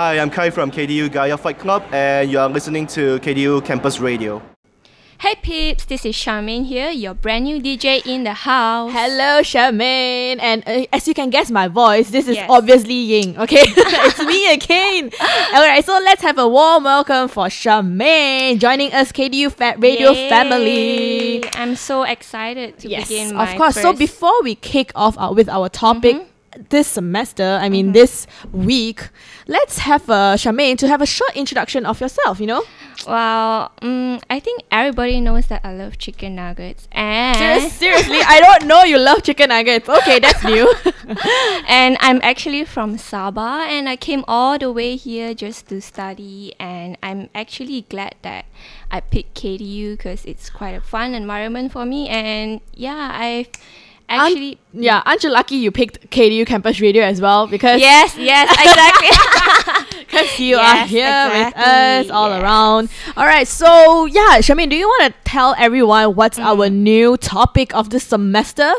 Hi, I'm Kai from KDU Gaia Fight Club, and you are listening to KDU Campus Radio. Hey peeps, this is Charmian here, your brand new DJ in the house. Hello, Charmian. And uh, as you can guess my voice, this is Yes. obviously Ying, okay? it's me again. Alright, so let's have a warm welcome for Charmian joining us, KDU Fa- Radio Yay! family. I'm so excited to Yes, begin my of course. So before we kick off uh, with our topic this semester, I mean this week, let's have uh, Charmian to have a short introduction of yourself, you know? Well, mm, I think everybody knows that I love chicken nuggets, and Serious- seriously, I don't know you love chicken nuggets. Okay, that's new. and I'm actually from Sabah, and I came all the way here just to study, and I'm actually glad that I picked KDU because it's quite a fun environment for me, and yeah, I've Actually. yeah, aren't you lucky you picked KDU Campus Radio as well? Because Yes, yes, exactly. because you are Yes, here with us all yes. around. All right, so yeah, Charmian, do you want to tell everyone what's Mm. our new topic of this semester?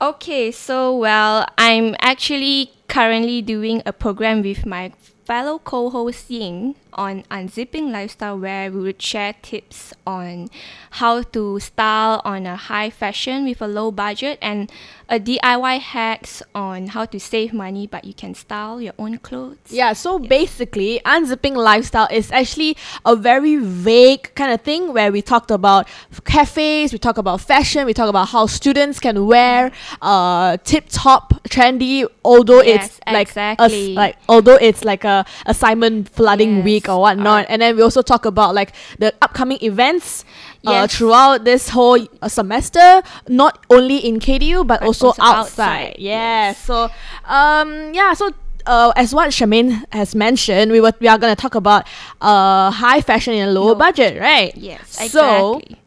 Okay, so well, I'm actually currently doing a program with my fellow co-host Ying on unzipping lifestyle where we would share tips on how to style on a high fashion with a low budget and a DIY hacks on how to save money but you can style your own clothes. Yeah, so basically, unzipping lifestyle is actually a very vague kind of thing where we talked about cafes, we talk about fashion, we talk about how students can wear uh tip top trendy, although Yes, it's like a, exactly. like although it's like a assignment flooding Yes, week or whatnot, uh, and then we also talk about like the upcoming events. Uh, throughout this whole uh, semester, not only in KDU but, But also, also outside. outside, Yeah. So, um, yeah. So uh, as what Charmian has mentioned, we were we are gonna talk about uh high fashion in a lower Low budget, right? Yes, So exactly.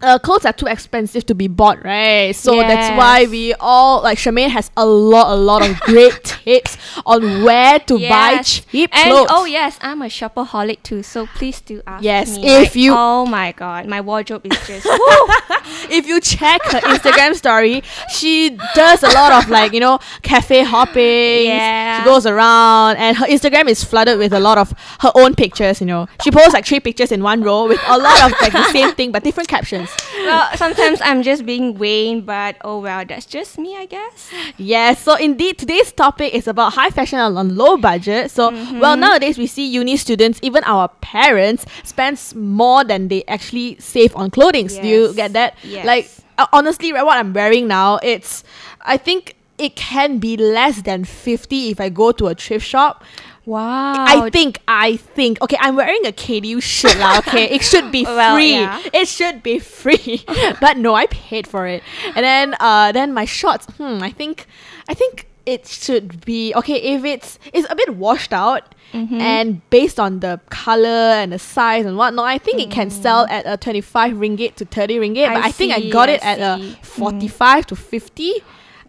Uh, clothes are too expensive to be bought, right? So that's why we all like Charmian has a lot, a lot of great tips on where to buy Yes. cheap and clothes. oh yes, I'm a shopaholic too. So please do ask Yes, me. if like, you- oh my god, my wardrobe is just if you check her Instagram story, she does a lot of like you know cafe hopping. Yeah. She goes around, and her Instagram is flooded with a lot of her own pictures. You know, she posts like three pictures in one row with a lot of like the same thing but different captions. Well, sometimes I'm just being vain, but oh well, that's just me, I guess. Yes, so indeed today's topic is about high fashion on low budget. So well nowadays we see uni students, even our parents, spends more than they actually save on clothing. Do you get that? Yes. Like uh, honestly, right, what I'm wearing now, it's I think it can be less than 50 if I go to a thrift shop. Wow. I think, I think. Okay, I'm wearing a KDU shirt lah. Okay, it should be Well, free. yeah. It should be free. but no, I paid for it. And then, uh, then my shorts. Hmm, I think, I think it should be okay if it's it's a bit washed out. Mm-hmm. And based on the color and the size and whatnot, I think it can sell at a 25 ringgit to 30 ringgit. Mm. I but I think I got I it at a see. Mm. 45 to 50.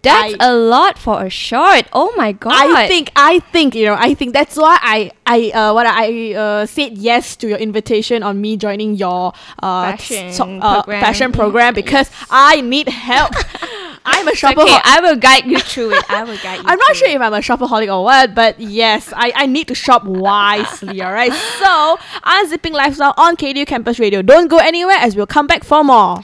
That's I- a lot for a short. Oh my god. I think I think you know I think that's why I I uh what I uh said yes to your invitation on me joining your uh, Fashion so- uh, program. fashion program because I need help. I'm a shopper. okay, I will guide you through it. I will guide you. I'm not sure if I'm a shopaholic or what, but yes, I, I need to shop wisely, alright? So, Unzipping Lifestyle on KDU Campus Radio. Don't go anywhere as we'll come back for more.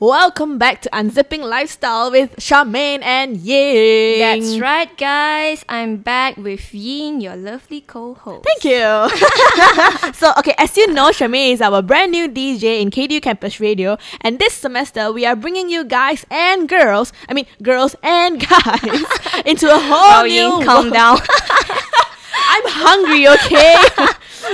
Welcome back to Unzipping Lifestyle with Charmian and Ying. That's right, guys. I'm back with Ying, your lovely co-host. Thank you. so, okay, as you know, Charmian is our brand new DJ in KDU Campus Radio, and this semester we are bringing you guys and girls, I mean, girls and guys, into a whole Oh, new Ying, calm down. I'm hungry, okay?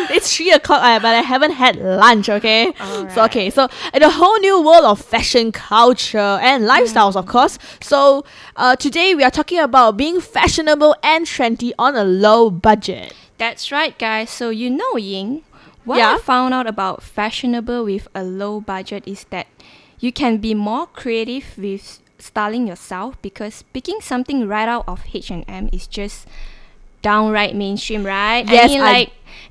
it's three o'clock, uh, but I haven't had lunch, okay? So okay, so in a whole new world of fashion culture and lifestyles, of course. So uh, today we are talking about being fashionable and trendy on a low budget. That's right, guys. So you know, Ying, what Yeah? I found out about fashionable with a low budget is that you can be more creative with styling yourself because picking something right out of H&M is just downright mainstream, right? Yes, I mean, I- like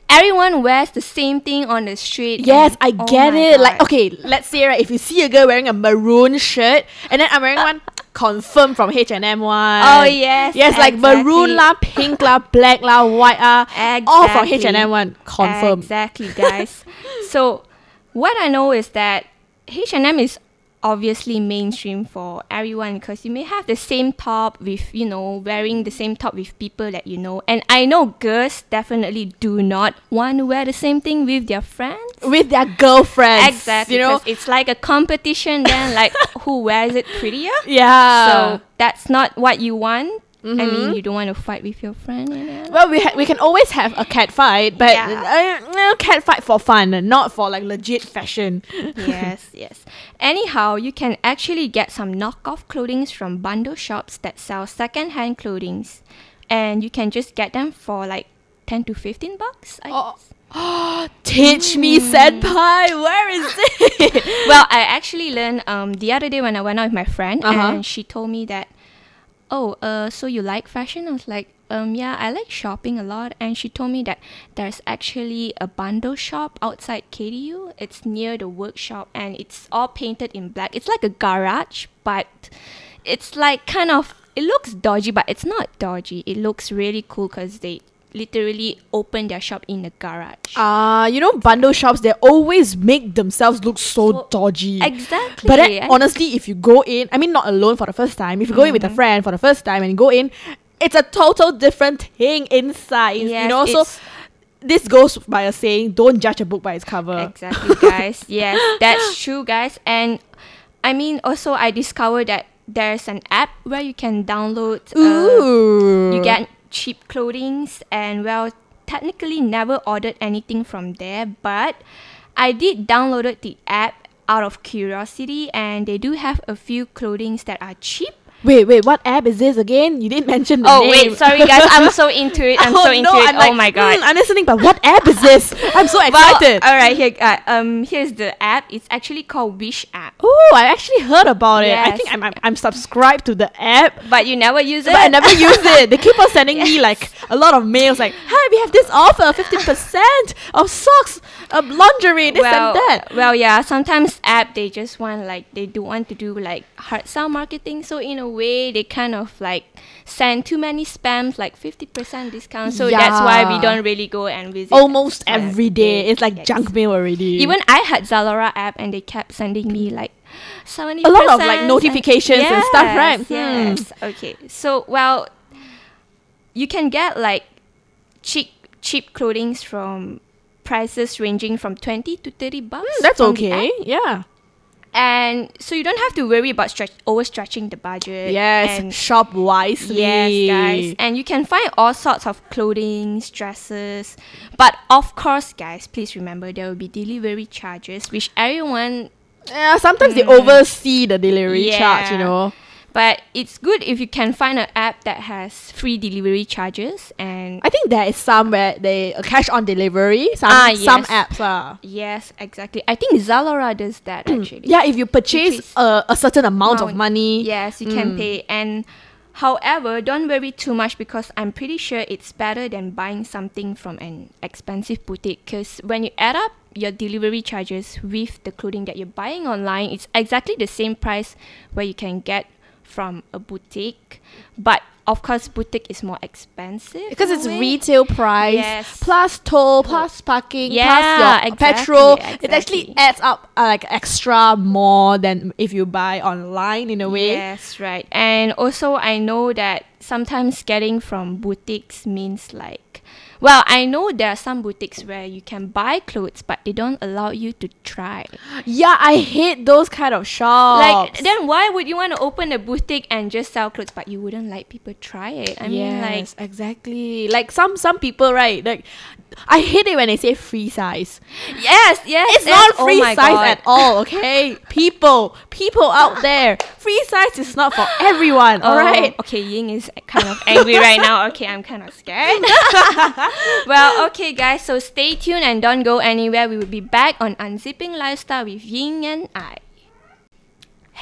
everyone wears the same thing on the street. Yes, and- I oh get my it. Like, okay, let's say right, if you see a girl wearing a maroon shirt and then I'm wearing uh, one confirmed from H and M one. Oh, yes, yes, like maroon exactly. lah, pink lah, black lah, white lah, all from H and M one confirmed. Exactly, guys. so, what I know is that H&M is obviously mainstream for everyone because you may have the same top with you know wearing the same top with people that you know. And i know girls definitely do not want to wear the same thing with their friends. With their girlfriends, exactly You know? it's like a competition then like who wears it prettier? Yeah. so that's not what you want i Mhm. mean you don't want to fight with your friend you know? Well, we ha- we can always have a cat fight, but Yeah. uh, no, cat fight for fun, not for like legit fashion. yes, yes. Anyhow, you can actually get some knockoff clothings from bundle shops that sell second-hand clothings, and you can just get them for like ten to fifteen bucks. I Oh. guess. Teach me, senpai. Where is it? Well, I actually learned um the other day when I went out with my friend, Uh-huh. and she told me that, oh, uh, so you like fashion? I was like. Um, yeah, I like shopping a lot, and she told me that there's actually a bundle shop outside KDU. It's near the workshop, and it's all painted in black. It's like a garage, but it's like kind of it looks dodgy, but it's not dodgy. It looks really cool because they literally open their shop in the garage. Ah, you know, bundle shops they always make themselves look so So- dodgy. exactly. But then, honestly, if you go in, I mean, not alone for the first time. If you go in with a Mm-hmm. friend for the first time and you go in, it's a total different thing inside. you know, so this goes by a saying: don't judge a book by its cover. Exactly, guys. yes, that's true, guys. And I mean, also, I discovered that there's an app where you can download. Uh, Ooh, you get cheap clothings, and well, technically never ordered anything from there, but I did downloaded the app out of curiosity, and they do have a few clothings that are cheap. Wait, wait, what app is this again? You didn't mention the Oh name. wait, sorry guys, I'm so into it. I'm oh, so into no, it. I'm oh like, my god. "Hmm, I'm listening, but what app is this? I'm so Well, excited. all right, here, uh, um, here's the app. It's actually called Wish app, oh, I actually heard about it. I think I'm, I'm I'm subscribed to the app. but you never use it. But I never use it. They keep on sending me like a lot of mails like, "Hi, we have this offer, fifteen percent of socks, of lingerie, this well, and that." well, yeah. Sometimes app they just want like they do want to do like hard sell marketing. So in a way, they kind of like send too many spams, like fifty percent discount. So that's why we don't really go and visit. Almost every day, it's like Yes. junk mail already. Even I had Zalora app, and they kept sending me like seventy A lot of, like, notifications and stuff, right? Hmm. Yes. Okay. So well, you can get like cheap cheap clothings from prices ranging from twenty to thirty bucks. Hmm, that's okay. Yeah. And so you don't have to worry about stretch overstretching the budget. Yes. And shop wisely. Yes, guys. And you can find all sorts of clothing, dresses. But of course, guys, please remember there will be delivery charges, which everyone. Yeah, sometimes they mm. oversee the delivery charge, you. Know. But it's good if you can find an app that has free delivery charges. And I think there is some where they uh, cash on delivery. Some Ah, some apps are. yes, exactly. I think Zalora does that actually. Yeah, if you purchase Purchase a, a certain amount of money. Yes, you can Mm. pay. And however, don't worry too much because I'm pretty sure it's better than buying something from an expensive boutique. Because when you add up your delivery charges with the clothing that you're buying online, it's exactly the same price where you can get from a boutique. But of course, boutique is more expensive Because it's way. retail price Yes. plus toll plus parking Yeah, plus your exactly, petrol. It actually adds up uh, like extra more than if you buy online in a way. Yes, right. And also, I know that sometimes getting from boutiques means like, well, I know there are some boutiques where you can buy clothes, but they don't allow you to try. Yeah, I hate those kind of shops. Like, then why would you want to open a boutique and just sell clothes, but you wouldn't like people try it? I mean, like, yes, exactly. Like some some people, right? Like, I hate it when they say free size. yes, yes, It's yes, not oh free my size God. at all, okay? people, people out there, free size is not for everyone. all Oh, right. Okay, Ying is kind of angry right now. Okay, I'm kind of scared. well, okay, guys, so stay tuned and don't go anywhere. We will be back on Unzipping Lifestyle with Ying and I.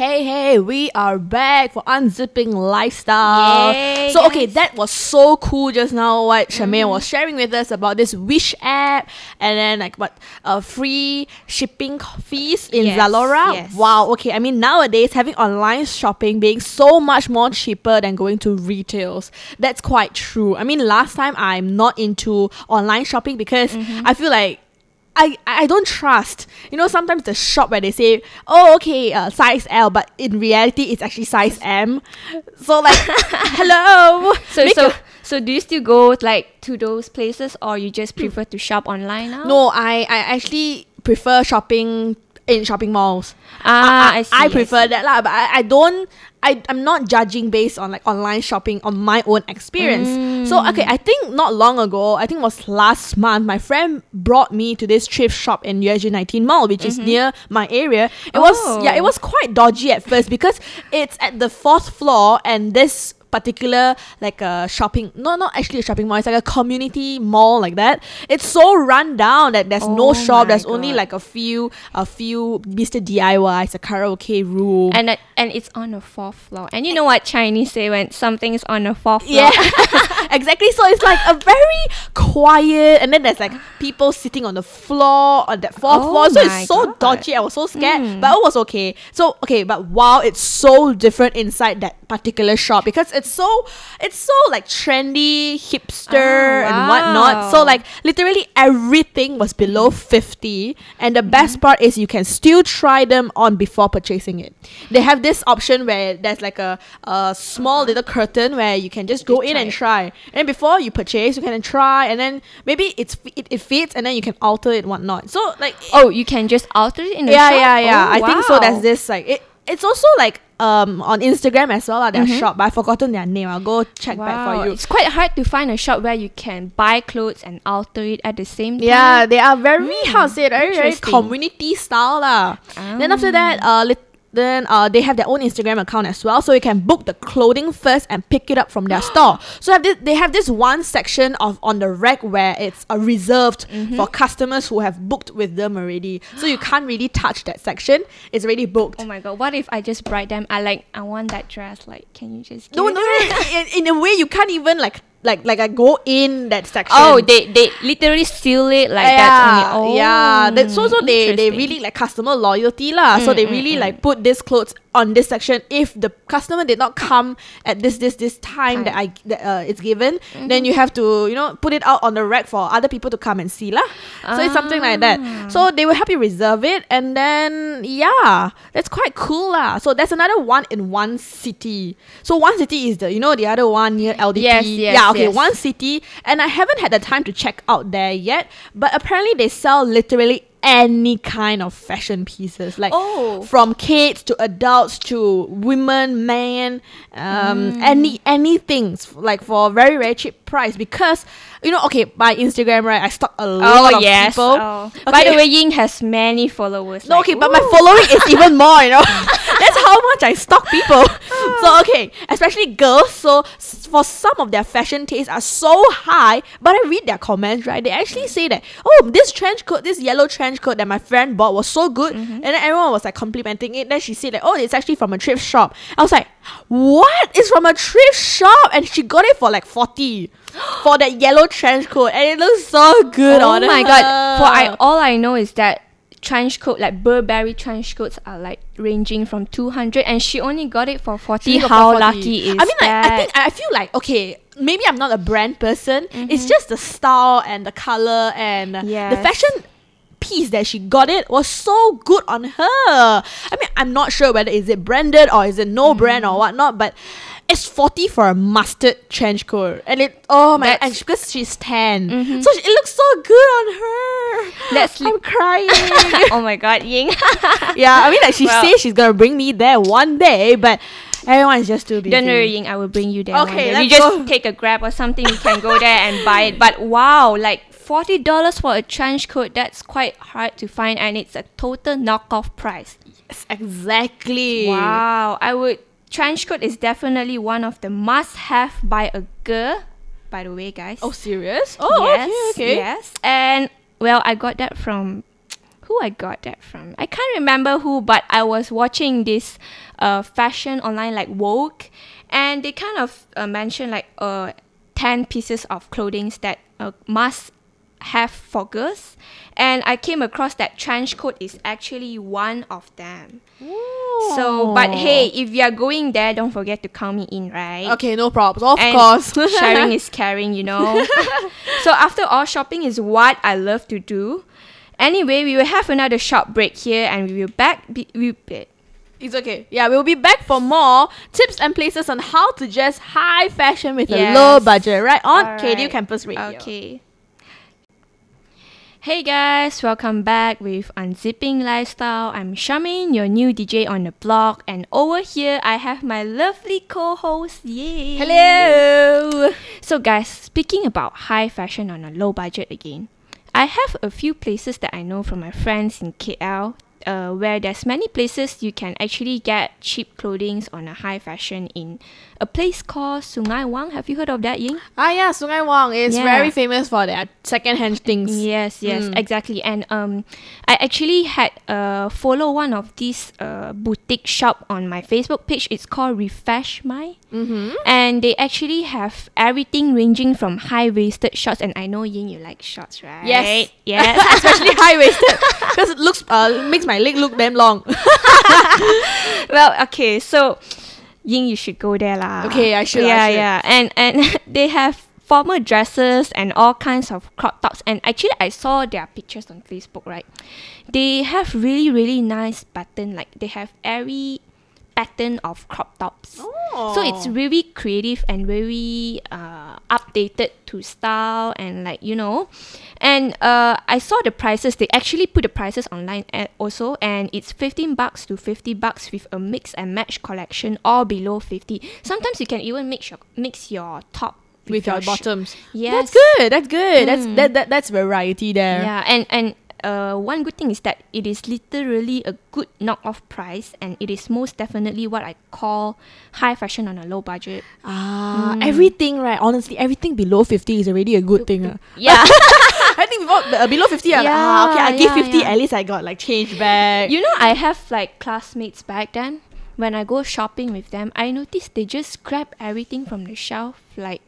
Hey, hey, we are back for unzipping lifestyle. Yay, so, okay, that was so cool just now. What Charmian Mm-hmm. was sharing with us about this Wish app and then like what uh, free shipping fees in Yes, Zalora. yes. Wow. Okay, I mean nowadays having online shopping being so much more cheaper than going to retails. That's quite true. I mean, last time I'm not into online shopping because Mm-hmm. I feel like I, I don't trust. You know, sometimes the shop where they say, oh, okay, uh, size L, but in reality, it's actually size M. So, like, hello. So Make so a- so do you still go like to those places or you just prefer to shop online now? no, I, I actually prefer shopping in shopping malls. Ah, I see, I I prefer that lah, but I, I don't. I, I'm not judging based on like online shopping on my own experience. So mm. okay, I think not long ago, I think it was last month, my friend brought me to this thrift shop in USJ 19 Mall, which is mm-hmm. near my area. It was yeah, it Oh. was quite dodgy at first because it's at the fourth floor and this particular like a shopping no not actually a shopping mall it's like a community mall like that it's so run down that there's no Oh shop my there's only like a few a few Mr. DIY it's a karaoke room And and it's on the fourth floor. And you know what Chinese say when something is on the fourth floor? Yeah, exactly. So it's like a very quiet, and then there's like people sitting on the floor on that fourth Oh floor. So it's so God. dodgy. I was so scared, Mm. but it was okay. So okay, but wow, it's so different inside that particular shop because it's so it's so like trendy, hipster, Ah, and whatnot. So like literally everything was below fifty, and the best Mm-hmm. part is you can still try them on before purchasing it. They have this option where there's like a, a small little curtain where you can just go Just in and it. try. And then before you purchase, you can try, and then maybe it's it, it fits, and then you can alter it whatnot. So like Oh, you can just alter it in the yeah shop? yeah yeah. Oh, I think so. There's this like it. It's also like um on Instagram as well. lah, Their Mhm. shop, but I've forgotten their name. I'll go check back for you. It's quite hard to find a shop where you can buy clothes and alter it at the same time. Yeah, they are very how to say it, very very community style lah. Then after that, uh, lit- then uh, they have their own Instagram account as well, so you can book the clothing first and pick it up from their store. So have this, they have this one section of on the rack where it's uh, reserved Mm-hmm. for customers who have booked with them already. So you can't really touch that section; it's already booked. Oh my god, what if I just write them? I like, I want that dress. Like, can you just give no, no, no, in, in a way you can't even like like like I go in that section. Oh, they they literally seal it like that only. Oh, yeah. That, so so they they really like customer loyalty lah. so Mm, they mm, really mm. like put this clothes on this section. If the customer did not come at this this this time that I that uh, it's given, Mm-hmm. then you have to you know put it out on the rack for other people to come and see lah. So it's something like that. Ah. So they will help you reserve it, and then yeah, that's quite cool lah. So there's another one in one city. So one city is the you know the other one near LDP. Yes, yes, yeah, okay, yes. one city, and I haven't had the time to check out there yet. But apparently, they sell literally any kind of fashion pieces, like Oh. from kids to adults to women, men, um, Mm. any anything like for a very very cheap price. Because you know, okay, by Instagram, right, I stalk a oh, lot Oh of yes. people. Oh. By the way, Ying has many followers. No, like, okay, but my following is even more, you know. That's how much I stalk people. so, okay, especially girls. So, for some of their fashion tastes are so high, but I read their comments, right? They actually say that, oh, this trench coat, this yellow trench coat that my friend bought was so good. Mm-hmm. And then everyone was like complimenting it. Then she said, like, oh, it's actually from a thrift shop. I was like, what? It's from a thrift shop? And she got it for like 40 for that yellow trench coat. And it looks so good Oh on her. Oh my god! For I all I know is that trench coat like Burberry trench coats are like ranging from two hundred, and she only got it for forty. How for 40. lucky is I mean, like, that? I think I feel like okay, maybe I'm not a brand person. Mm-hmm. It's just the style and the color and the fashion piece that she got it was so good on her. I mean, I'm not sure whether is it branded or is it no brand Mm-hmm. or whatnot, but it's 40 for a mustard trench coat. And it oh my Mm-hmm. and she, because she's tan. So she, it looks so good on her. That's I'm crying. oh my god, Ying! yeah, I mean like she Well- says she's gonna bring me there one day, but everyone is just too busy. Don't worry, Ying. I will bring you there. Okay, let's you just go. take a grab or something. You can go there and buy it. But wow, like forty dollars for a trench coat. That's quite hard to find, and it's a total knockoff price. Yes, exactly. Wow, I would. Trench coat is definitely one of the must-have by a girl. By the way, guys. Oh, serious? Oh, yes, okay, okay. yes. And well, I got that from who I got that from. I can't remember who, but I was watching this uh, fashion online like Vogue, and they kind of uh, mentioned like uh, 10 pieces of clothing that uh, must have girls. And I came across that trench coat is actually one of them. So, but hey, if you are going there, don't forget to count me in, right? Okay, no problems. Of And course. sharing is caring, you know. so after all, shopping is what I love to do. Anyway, we will have another short break here, and we will back. Be, we, It's okay. Yeah, we'll be back for more tips and places on how to dress high fashion with a low budget, right? On All KDU. Campus Radio. Okay. Hey guys, welcome back with Unzipping Lifestyle. I'm Charmian, your new DJ on the blog, and over here I have my lovely co-host. Yay! Hello. So, guys, speaking about high fashion on a low budget again, I have a few places that I know from my friends in KL. Uh, where there's many places you can actually get cheap clothing on a high fashion in a place called Sungai Wang. Have you heard of that, Ying? Ah, yeah, Sungai Wang is Yeah. very famous for their second-hand things. Yes, yes, Mm. exactly. And um, I actually had uh follow one of these uh boutique shop on my Facebook page. It's called Refresh My, Mm-hmm. and they actually have everything ranging from high waisted shorts. And I know Ying, you like shorts, right? Yes. yes. Especially high waisted, because it looks uh makes my leg look damn long. well, okay, so Ying, you should go there lah. Okay, I should, I Yeah, should. yeah, and and they have formal dresses and all kinds of crop tops. And actually, I saw their pictures on Facebook. Right, they have really really nice button. Like they have every pattern of crop tops. So it's really creative and very uh, updated to style and like you know, and uh, I saw the prices. They actually put the prices online also, and it's fifteen bucks to fifty bucks with a mix and match collection, all below fifty. Sometimes you can even mix your mix your top with your sh- bottoms. Yes. That's good. That's good. That's Mm. that, that that's variety there. Yeah, and and uh, one good thing is that it is literally a good knock-off price, and it is most definitely what I call high fashion on a low budget. Ah, everything right. Honestly, everything below fifty is already a good thing. ah. Yeah. I think before, uh, below fifty, I'm like, ah, okay, I Yeah, give yeah, fifty. yeah. At least I got like change back. You know, I have like classmates back then. When I go shopping with them, I notice they just grab everything from the shelf. Like,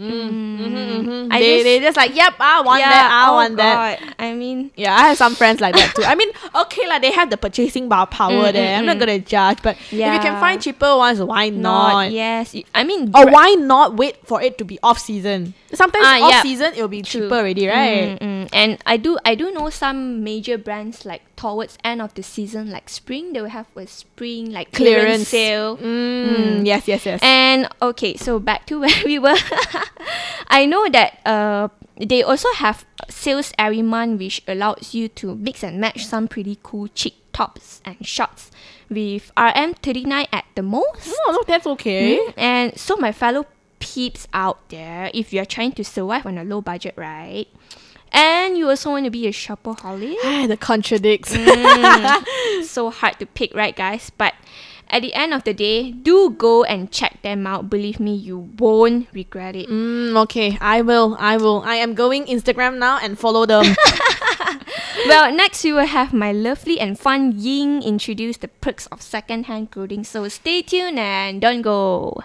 Mhm. I they just- they just like, yep, I want that. I oh want that. I mean, Yeah, I have some friends like that too. I mean, okay, like they have the purchasing power Mm, there. mm, I'm not mm. gonna judge, but if you can find cheaper ones, why not, not? yes. I mean, Or why not wait for it to be off season? Sometimes Ah, off yeah. season it'll be True. cheaper already, right? Mm, mm. And I do I do know some major brands like towards end of the season, like spring, they will have a spring like clearance, sale. Mm, Yes, yes, yes. And okay, so back to where we were. I know that uh they also have sales every month which allows you to mix and match some pretty cool chic tops and shorts with RM39 at the most. oh, no, that's okay. Mm, And so my fellow peeps out there, if you're trying to survive on a low budget, right? And you also want to be a shopaholic. Ah, the contradicts. Mm, so hard to pick, right, guys? But at the end of the day, do go and check them out. Believe me, you won't regret it. Mm, okay, I will. I will. I am going Instagram now and follow them. Well, next we will have my lovely and fun Ying introduce the perks of second-hand clothing. So stay tuned and don't go.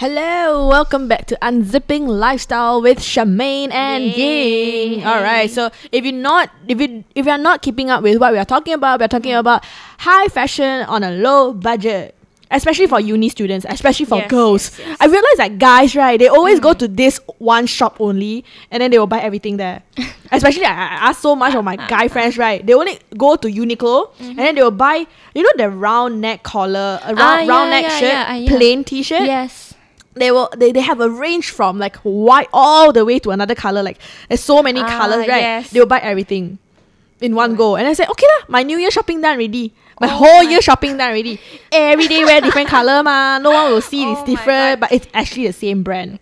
Hello, welcome back to Unzipping Lifestyle with Charmian and Yay. Ying. All right, so if you're not, if you if you're not keeping up with what we are talking about, we're talking Mm. about high fashion on a low budget. Especially for uni students, especially for Yes, girls. yes, yes. I realize that guys, right, they always go to this one shop only and then they will buy everything there. especially, I, I ask so much of my guy friends, right? They only go to Uniqlo and then they will buy, you know, the round neck collar, a round, Mm-hmm. Ah, round yeah, neck yeah, shirt, ah, yeah. plain t shirt Yes. They will they, they have a range from like white all the way to another color like there's so many Ah, colors right? yes. they'll buy everything in one go. And I said okay lah my new year shopping done already. My Oh whole my- year shopping done already. Every day wear different color ma. No one will see Oh it's different. But it's actually the same brand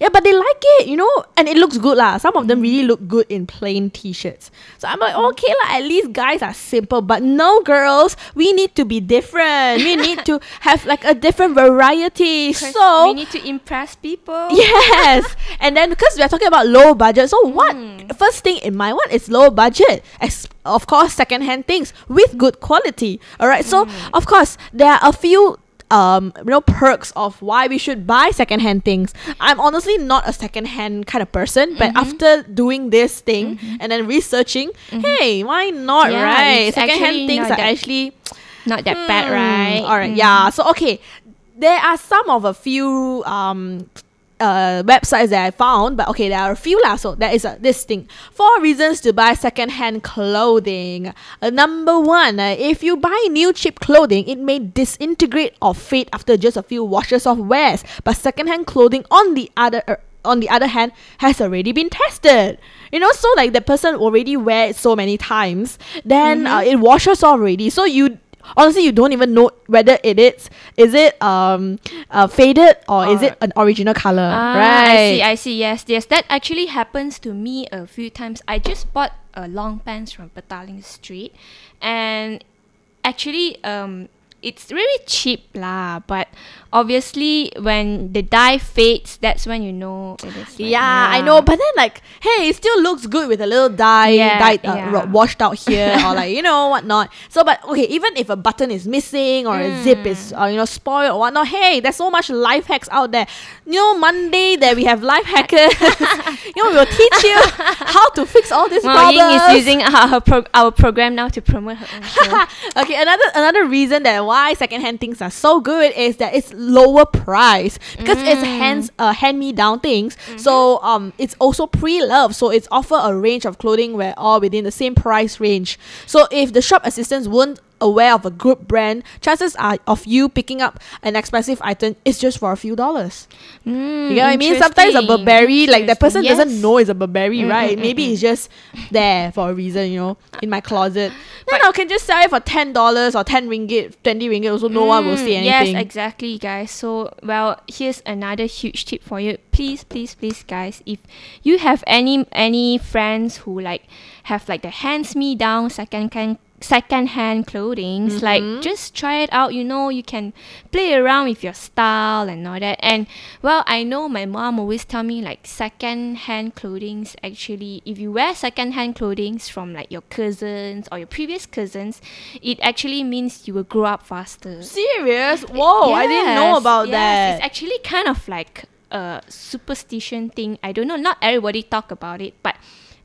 Yeah, but they like it, you know, and it looks good lah. Some of them really look good in plain t-shirts. So I'm like, mm-hmm. okay lah, at least guys are simple. But no, girls, we need to be different. We need to have like a different variety. So we need to impress people. Yes, and then because we are talking about low budget, so what? Hmm. First thing in mind, what is low budget? As of course, secondhand things with good quality. All right, so hmm. of course there are a few um you know perks of why we should buy secondhand things. I'm honestly not a secondhand kind of person, but after doing this thing and then researching, hey, why not? Yeah, right, secondhand things are actually Not that bad, Hmm, right? All right, Mm. yeah. So okay, there are some of a few um uh websites that I found, but okay, there are a few lah. So that is a this thing. Four reasons to buy secondhand clothing. Uh, number one, uh, if you buy new cheap clothing, it may disintegrate or fade after just a few washes of wears. But secondhand clothing, on the other uh, on the other hand, has already been tested. You know, so like the person already wear it so many times, then uh, it washes already. So you honestly you don't even know whether it is is it um uh, faded or is it an original color, Ah, right? I see, I see. Yes, yes. That actually happens to me a few times. I just bought a long pants from Petaling Street, and actually, um, it's really cheap lah. But obviously, when the dye fades, that's when you know it is. like- yeah, I know, but then like, hey, it still looks good with a little dye, Yeah, dyed, uh, yeah. washed out here, or like you know whatnot. So, but okay, even if a button is missing or a zip is Mm. uh, you know spoiled or whatnot, hey, there's so much life hacks out there. You know, Monday that we have life hackers. you know, we'll teach you how to fix all these Well, problems. Ying is using our, pro- our program now to promote her own show. okay, another another reason that why secondhand things are so good is that it's lower price because it's Mm. hands uh, hand me down things. Mm-hmm. So um, it's also pre loved. So it's offer a range of clothing where all within the same price range. So if the shop assistants weren't aware of a good brand, chances are of you picking up an expensive item is just for a few dollars. Mm, You get what I mean? Sometimes a Burberry, like that person interesting. doesn't know it's a Burberry, Mm, right? mm, Maybe mm, it's just there for a reason, you know, in my closet. Then But- I can just sell it for ten dollars or ten ringgit, twenty ringgit. Also, no one will Mm, say anything. Yes, exactly, guys. So, well, here's another huge tip for you. Please, please, please, guys, if you have any any friends who like have like the hands me down second can second hand clothing like Mm-hmm. just try it out you know you can play around with your style and all that and well i know my mom always tell me like second hand clothings actually if you wear second hand clothings from like your cousins or your previous cousins it actually means you will grow up faster Serious? Whoa, I didn't know Yes, about yes, that. It's actually kind of like a superstition thing. I don't know. Not everybody talk about it, but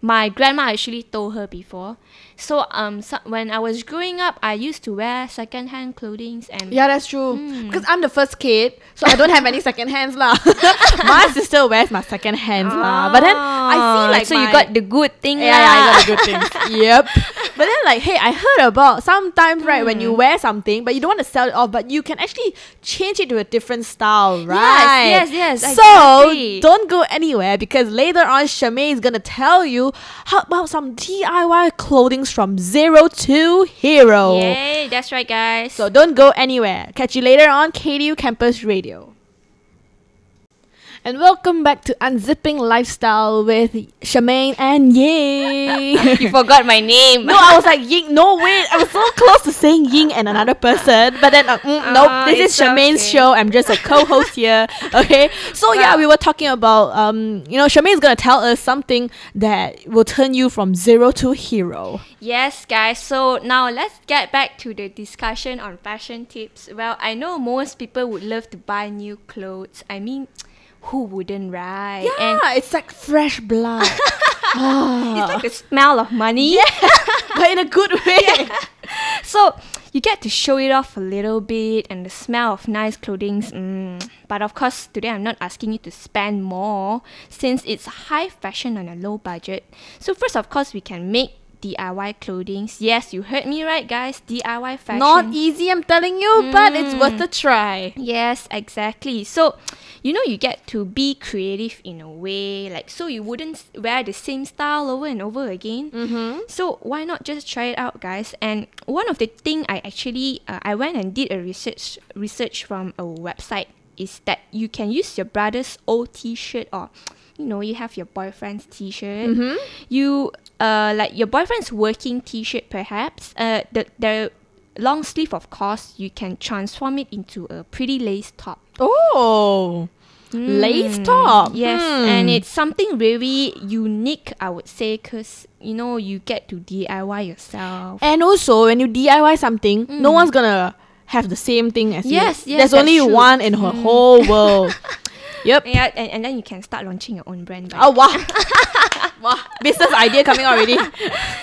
my grandma actually told her before. So um, so when I was growing up, I used to wear secondhand clothing and Yeah, that's true. Mm. Because I'm the first kid, so I don't have any second hands lah. my sister wears my second hands lah. But then I see Ah, like so you got the good thing. Yeah, yeah, I got the good things. yep. But then, like, hey, I heard about sometimes, right, when you wear something, but you don't want to sell it off, but you can actually change it to a different style, right? yes, yes, yes. So, exactly. don't go anywhere because later on, Charmian is going to tell you how about some DIY clothing from zero to hero. Yay, that's right, guys. So, don't go anywhere. Catch you later on KDU Campus Radio. And welcome back to Unzipping Lifestyle with Charmian and Ying. you forgot my name. No, I was like Ying. No, wait, I was so close to saying Ying and another person, but then uh, mm, Ah, nope. This is Charmian's okay. show. I'm just a co-host here. Okay, so yeah, we were talking about um, you know, Charmian's gonna tell us something that will turn you from zero to hero. Yes, guys. So now let's get back to the discussion on fashion tips. Well, I know most people would love to buy new clothes. I mean, who wouldn't, right? Yeah, And it's like fresh blood, it's like the smell of money. but in a good way. So you get to show it off a little bit and the smell of nice clothing. Mm. But of course, today I'm not asking you to spend more since it's high fashion on a low budget. So first, of course, we can make DIY clothing. Yes, you heard me right, guys. DIY fashion. Not easy, I'm telling you, but it's worth a try. Yes, exactly. So, you know, you get to be creative in a way, like so you wouldn't wear the same style over and over again. Mm-hmm. So why not just try it out, guys? And one of the thing I actually uh, I went and did a research research from a website is that you can use your brother's old T-shirt or, you know, you have your boyfriend's T-shirt. Mm-hmm. You uh like your boyfriend's working T-shirt perhaps. Uh, the the long sleeve, of course, you can transform it into a pretty lace top. Oh, lace Mm, top. Yes, Hmm. and it's something very unique, I would say, because you know you get to DIY yourself. And also, when you DIY something, no Mm. one's gonna have the same thing as Yes, you. yes, There's only true. one in her Mm. whole world. yep. Yeah, and, and then you can start launching your own brand. right? Oh wow. wow. Business idea coming already.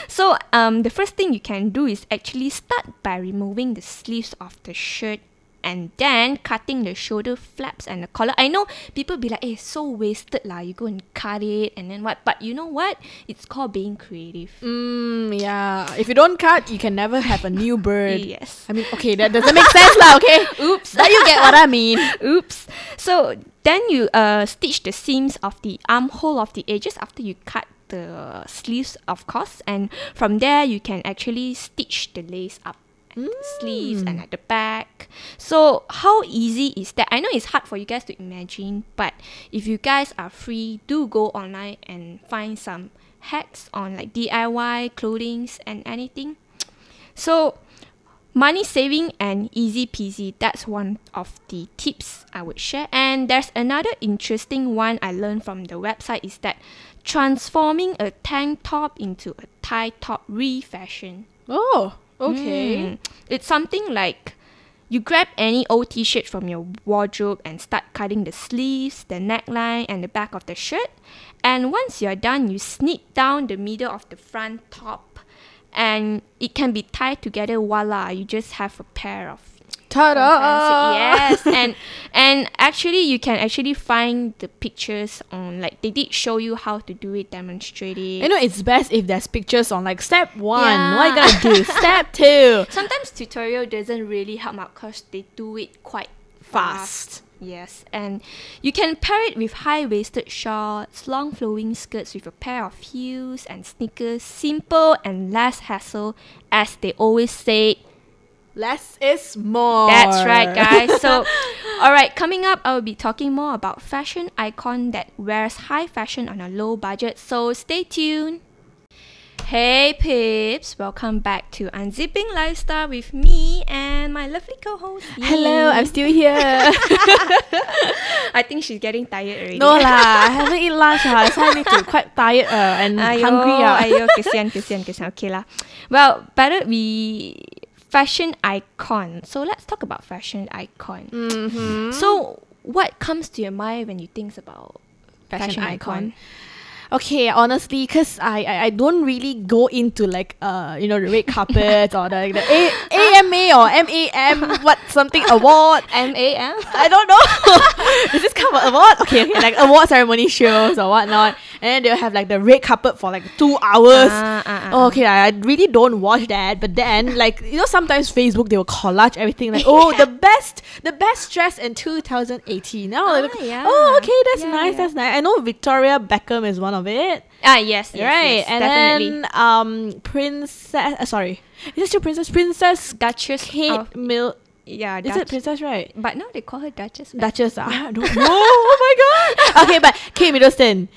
So um, the first thing you can do is actually start by removing the sleeves of the shirt and then cutting the shoulder flaps and the collar. I know people be like, "Hey, so wasted lah." You go and cut it and then what? But you know what? It's called being creative. Mm, yeah. If you don't cut, you can never have a new bird. Yes. I mean, okay, that doesn't make sense, lah. Okay. Oops. Now you get what I mean. Oops. So then you uh stitch the seams of the armhole of the edges after you cut the sleeves, of course, and from there you can actually stitch the lace up at the sleeves and at the back. So how easy is that? I know it's hard for you guys to imagine, but if you guys are free, do go online and find some hacks on like DIY clothing and anything. So money saving and easy peasy that's one of the tips i would share and there's another interesting one i learned from the website is that transforming a tank top into a tie top refashion Oh, okay. Mm. it's something like you grab any old t-shirt from your wardrobe and start cutting the sleeves the neckline and the back of the shirt and once you're done you snip down the middle of the front top and it can be tied together voila you just have a pair of Ta-da! yes and and actually you can actually find the pictures on like they did show you how to do it demonstrate it You know, it's best if there's pictures on like step one. Yeah. What I gotta do? step two. sometimes tutorial doesn't really help out because they do it quite Fast. Yes, and you can pair it with high-waisted shorts, long flowing skirts with a pair of heels and sneakers. Simple and less hassle, as they always say. Less is more. That's right, guys. So, all right, coming up, I will be talking more about fashion icon that wears high fashion on a low budget. So stay tuned. Hey pips, welcome back to Unzipping Lifestyle with me and my lovely co-host. Hello, I'm still here. I think she's getting tired already. no lah, I haven't eaten lunch. That's why I need to quite tired uh, and Ayo, hungry. Ah. ayo, kesian, kesian, kesian. Okay lah. Well, better we fashion icon. So let's talk about fashion icon. Mm-hmm. So what comes to your mind when you think about fashion, icon. Okay, honestly, cause I, I I don't really go into like uh you know the red carpet or the, the A, AMA or MAM what something award. M A M? I don't know. Is this kind of award? Okay, okay, like award ceremony shows or whatnot, and then they'll have like the red carpet for like two hours. Ah, Oh, okay, I really don't watch that. But then, like you know, sometimes Facebook they will collage everything like, oh, the best, the best dress in 2018. Now, Ah, look, yeah. oh, okay, that's Yeah, nice, yeah. that's nice. I know Victoria Beckham is one of it, Ah, yes, yes, right? yes, and definitely. then, um, Princess. Uh, sorry, is it still Princess? Princess Duchess Kate of, Mil. yeah, Is Duch- it Princess, right? But now they call her Duchess. but- Duchess. ah, I don't know. oh my god. Okay, but Kate Middleton.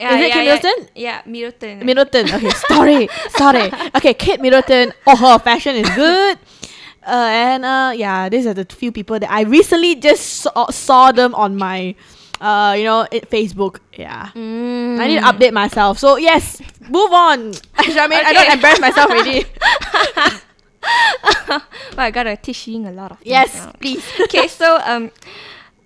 Yeah, Is it yeah, Kate Middleton? Yeah, Middleton. Middleton. Okay, sorry, sorry. Okay, Kate Middleton. Oh, her fashion is good. Uh, and uh, yeah, these are the few people that I recently just saw, saw them on my, uh, you know, it, Facebook. Yeah, Mm. I need to update myself. So yes, move on. I mean, I don't embarrass myself already. Well, I gotta teach Ying a lot of things yes, now. please. okay, so um,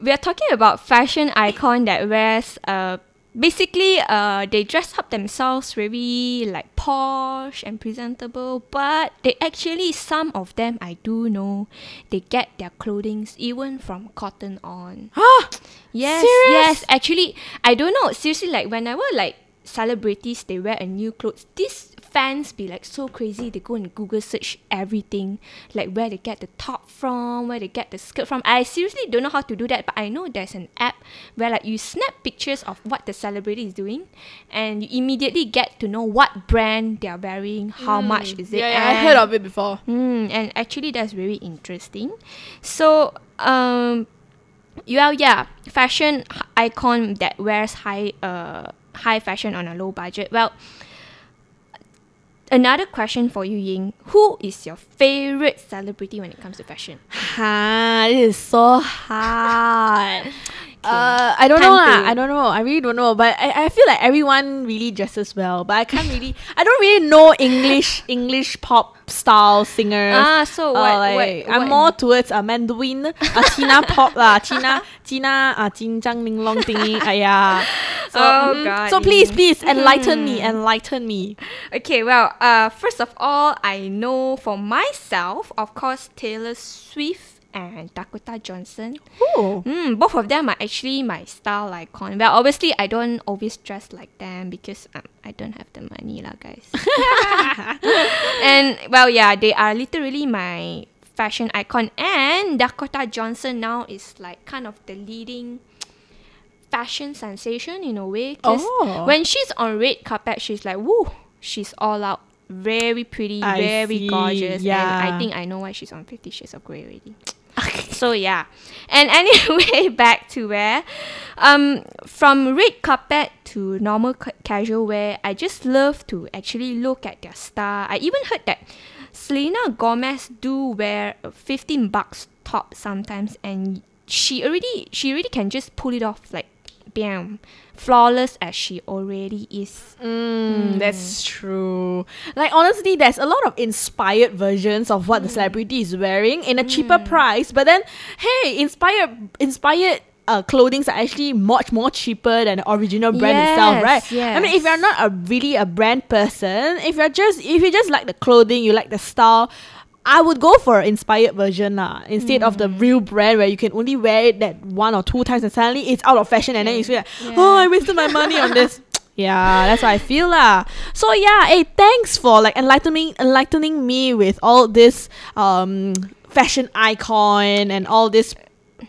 we are talking about fashion icon that wears uh basically uh they dress up themselves very like posh and presentable, but they actually some of them I do know they get their clothing even from Cotton On. Ah, Yes, Serious? yes. Actually, I don't know. Seriously, like whenever like celebrities they wear a new clothes, these fans be like so crazy. They go and Google search everything, like where they get the top from, where they get the skirt from. I seriously don't know how to do that, but I know there's an app where like you snap pictures of what the celebrity is doing, and you immediately get to know what brand they are wearing, how much is it. Yeah, yeah, I heard of it before. Mm, and actually, that's very interesting. So, um, well, yeah, fashion icon that wears high uh high fashion on a low budget. Well, another question for you, Ying. Who is your favorite celebrity when it comes to fashion? Ha, this is so hard. Uh, I don't know lah. I don't know. I really don't know. But I, I feel like everyone really dresses well. But I can't really. I don't really know English English pop style singers. Ah, so Uh, what? like, what, I'm what- more towards a uh, Mandarin, uh, Tina pop lah, Tina Tina uh, Jin Zhang Ling Long Ding. Uh, yeah. So, Oh, mhm. God, so please, please enlighten me, enlighten me. Okay, well, uh, first of all, I know for myself, of course, Taylor Swift and Dakota Johnson. Oh. Mm, both of them are actually my style icon. Well, obviously, I don't always dress like them because um, I don't have the money, lah, guys. and well, yeah, they are literally my fashion icon. And Dakota Johnson now is like kind of the leading fashion sensation in a way. 'cause Oh. when she's on red carpet, she's like, woo, she's all out. Very pretty, I very see, gorgeous. And. I think I know why she's on Fifty Shades of Grey already. So yeah, and anyway, back to where, um, from red carpet to normal ca- casual wear, I just love to actually look at their style. I even heard that Selena Gomez do wear a fifteen bucks top sometimes, and she already she already can just pull it off like, bam, flawless as she already is. Mm, That's true. Like honestly, there's a lot of inspired versions of what the celebrity is wearing in a cheaper price. But then, hey, inspired inspired uh, clothings are actually much more cheaper than the original brand itself, right? Yes, I mean, if you're not a really a brand person, if you're just if you just like the clothing, you like the style. I would go for an inspired version lah, instead of the real brand where you can only wear it that one or two times and suddenly it's out of fashion and then you feel like, oh, I wasted my money on this. Yeah, that's what I feel lah. So yeah, hey, thanks for like enlightening enlightening me with all this um fashion icon and all this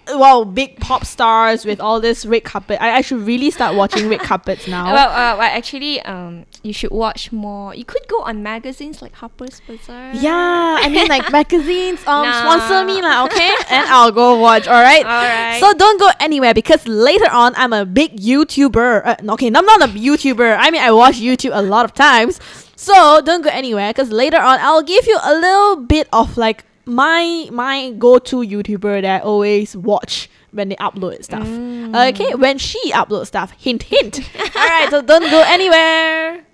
wow big pop stars with all this red carpet. I, I should really start watching red carpets now. Well, uh, well, actually, um, you should watch more. You could go on magazines like Harper's Bazaar. yeah, I mean like magazines um sponsor me lah, okay? and I'll go watch. All right. Alright. So don't go anywhere because later on I'm a big YouTuber. Uh, no, okay, I'm not a YouTuber. I mean I watch YouTube a lot of times. So don't go anywhere because later on I'll give you a little bit of like my my go-to YouTuber that I always watch when they upload stuff. Mm. Okay, when she uploads stuff. Hint, hint. All right, so don't go anywhere.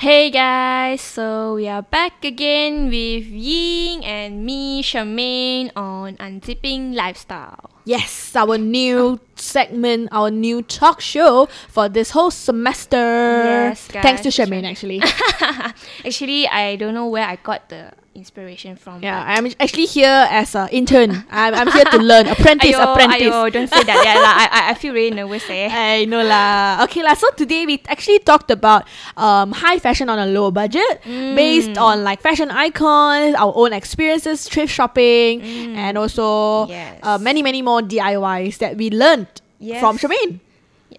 Hey guys, so we are back again with Ying and me, Charmian, on Unzipping Lifestyle. Yes, our new segment, our new talk show for this whole semester. Yes, guys. Thanks to. Charmian, actually. Actually, I don't know where I got the inspiration from. yeah, I'm actually here as an intern. I'm, I'm here to learn. Apprentice, Ayo, apprentice. ayo, don't say that. Yeah, lah. I, I, feel really nervous eh. I know lah. Okay lah. So today we actually talked about um high fashion on a low budget, based on like fashion icons, our own experiences, thrift shopping, and also Yes. uh, many many more DIYs that we learned Yes. from Charmian.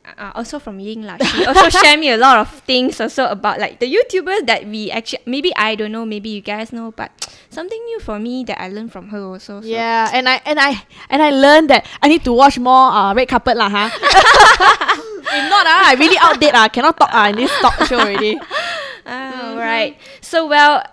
Uh, also from Ying lah. She also shared me a lot of things also about like the YouTubers that we actually maybe I don't know, maybe you guys know, but something new for me that I learned from her also. So. Yeah, and I and I and I learned that I need to watch more uh, red carpet lah, huh? if not, ah, I really outdate ah, cannot talk ah in this talk show already. Ah, right. So well,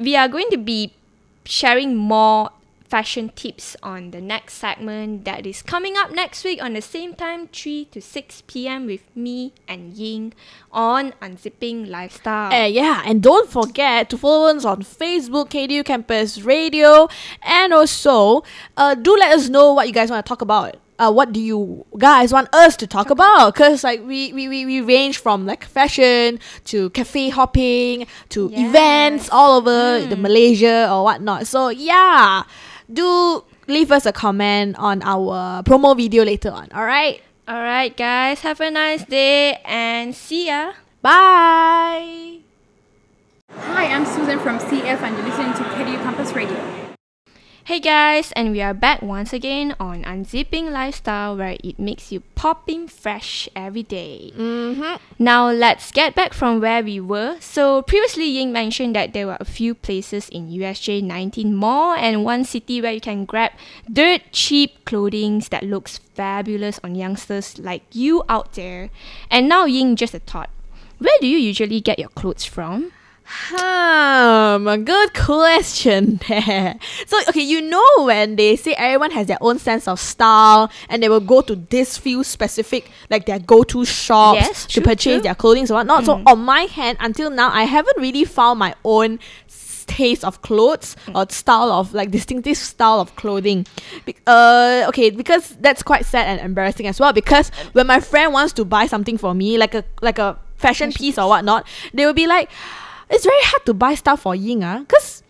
we are going to be sharing more fashion tips on the next segment that is coming up next week on the same time 3 to 6 p.m. with me and Ying on Unzipping Lifestyle. Uh, yeah, and don't forget to follow us on Facebook, KDU Campus Radio, and also uh, do let us know what you guys want to talk about. Uh, what do you guys want us to talk about? Because like we, we, we, we range from like fashion to cafe hopping to events all over the Malaysia or whatnot. So yeah, do leave us a comment on our promo video later on. All right, All right, guys, have a nice day and see ya. bye. Hi, I'm Susan from CF and you're listening to KDU Campus Radio. Hey guys, and we are back once again on Unzipping Lifestyle where it makes you popping fresh every day. Mm-hmm. Now let's get back from where we were. So previously Ying mentioned that there were a few places in USJ 19 Mall and one city where you can grab dirt cheap clothing that looks fabulous on youngsters like you out there. And now Ying just a thought. Where do you usually get your clothes from? Um, a good question there. So, okay, you know when they say everyone has their own sense of style and they will go to this few specific, like their go-to shops Yes, to true, purchase true. their clothing and whatnot. So, on my hand, until now, I haven't really found my own taste of clothes or style of like distinctive style of clothing. Be- uh, okay, because that's quite sad and embarrassing as well. Because when my friend wants to buy something for me, like a like a fashion piece or whatnot, they will be like, "It's very hard to buy stuff for Ying, ah, because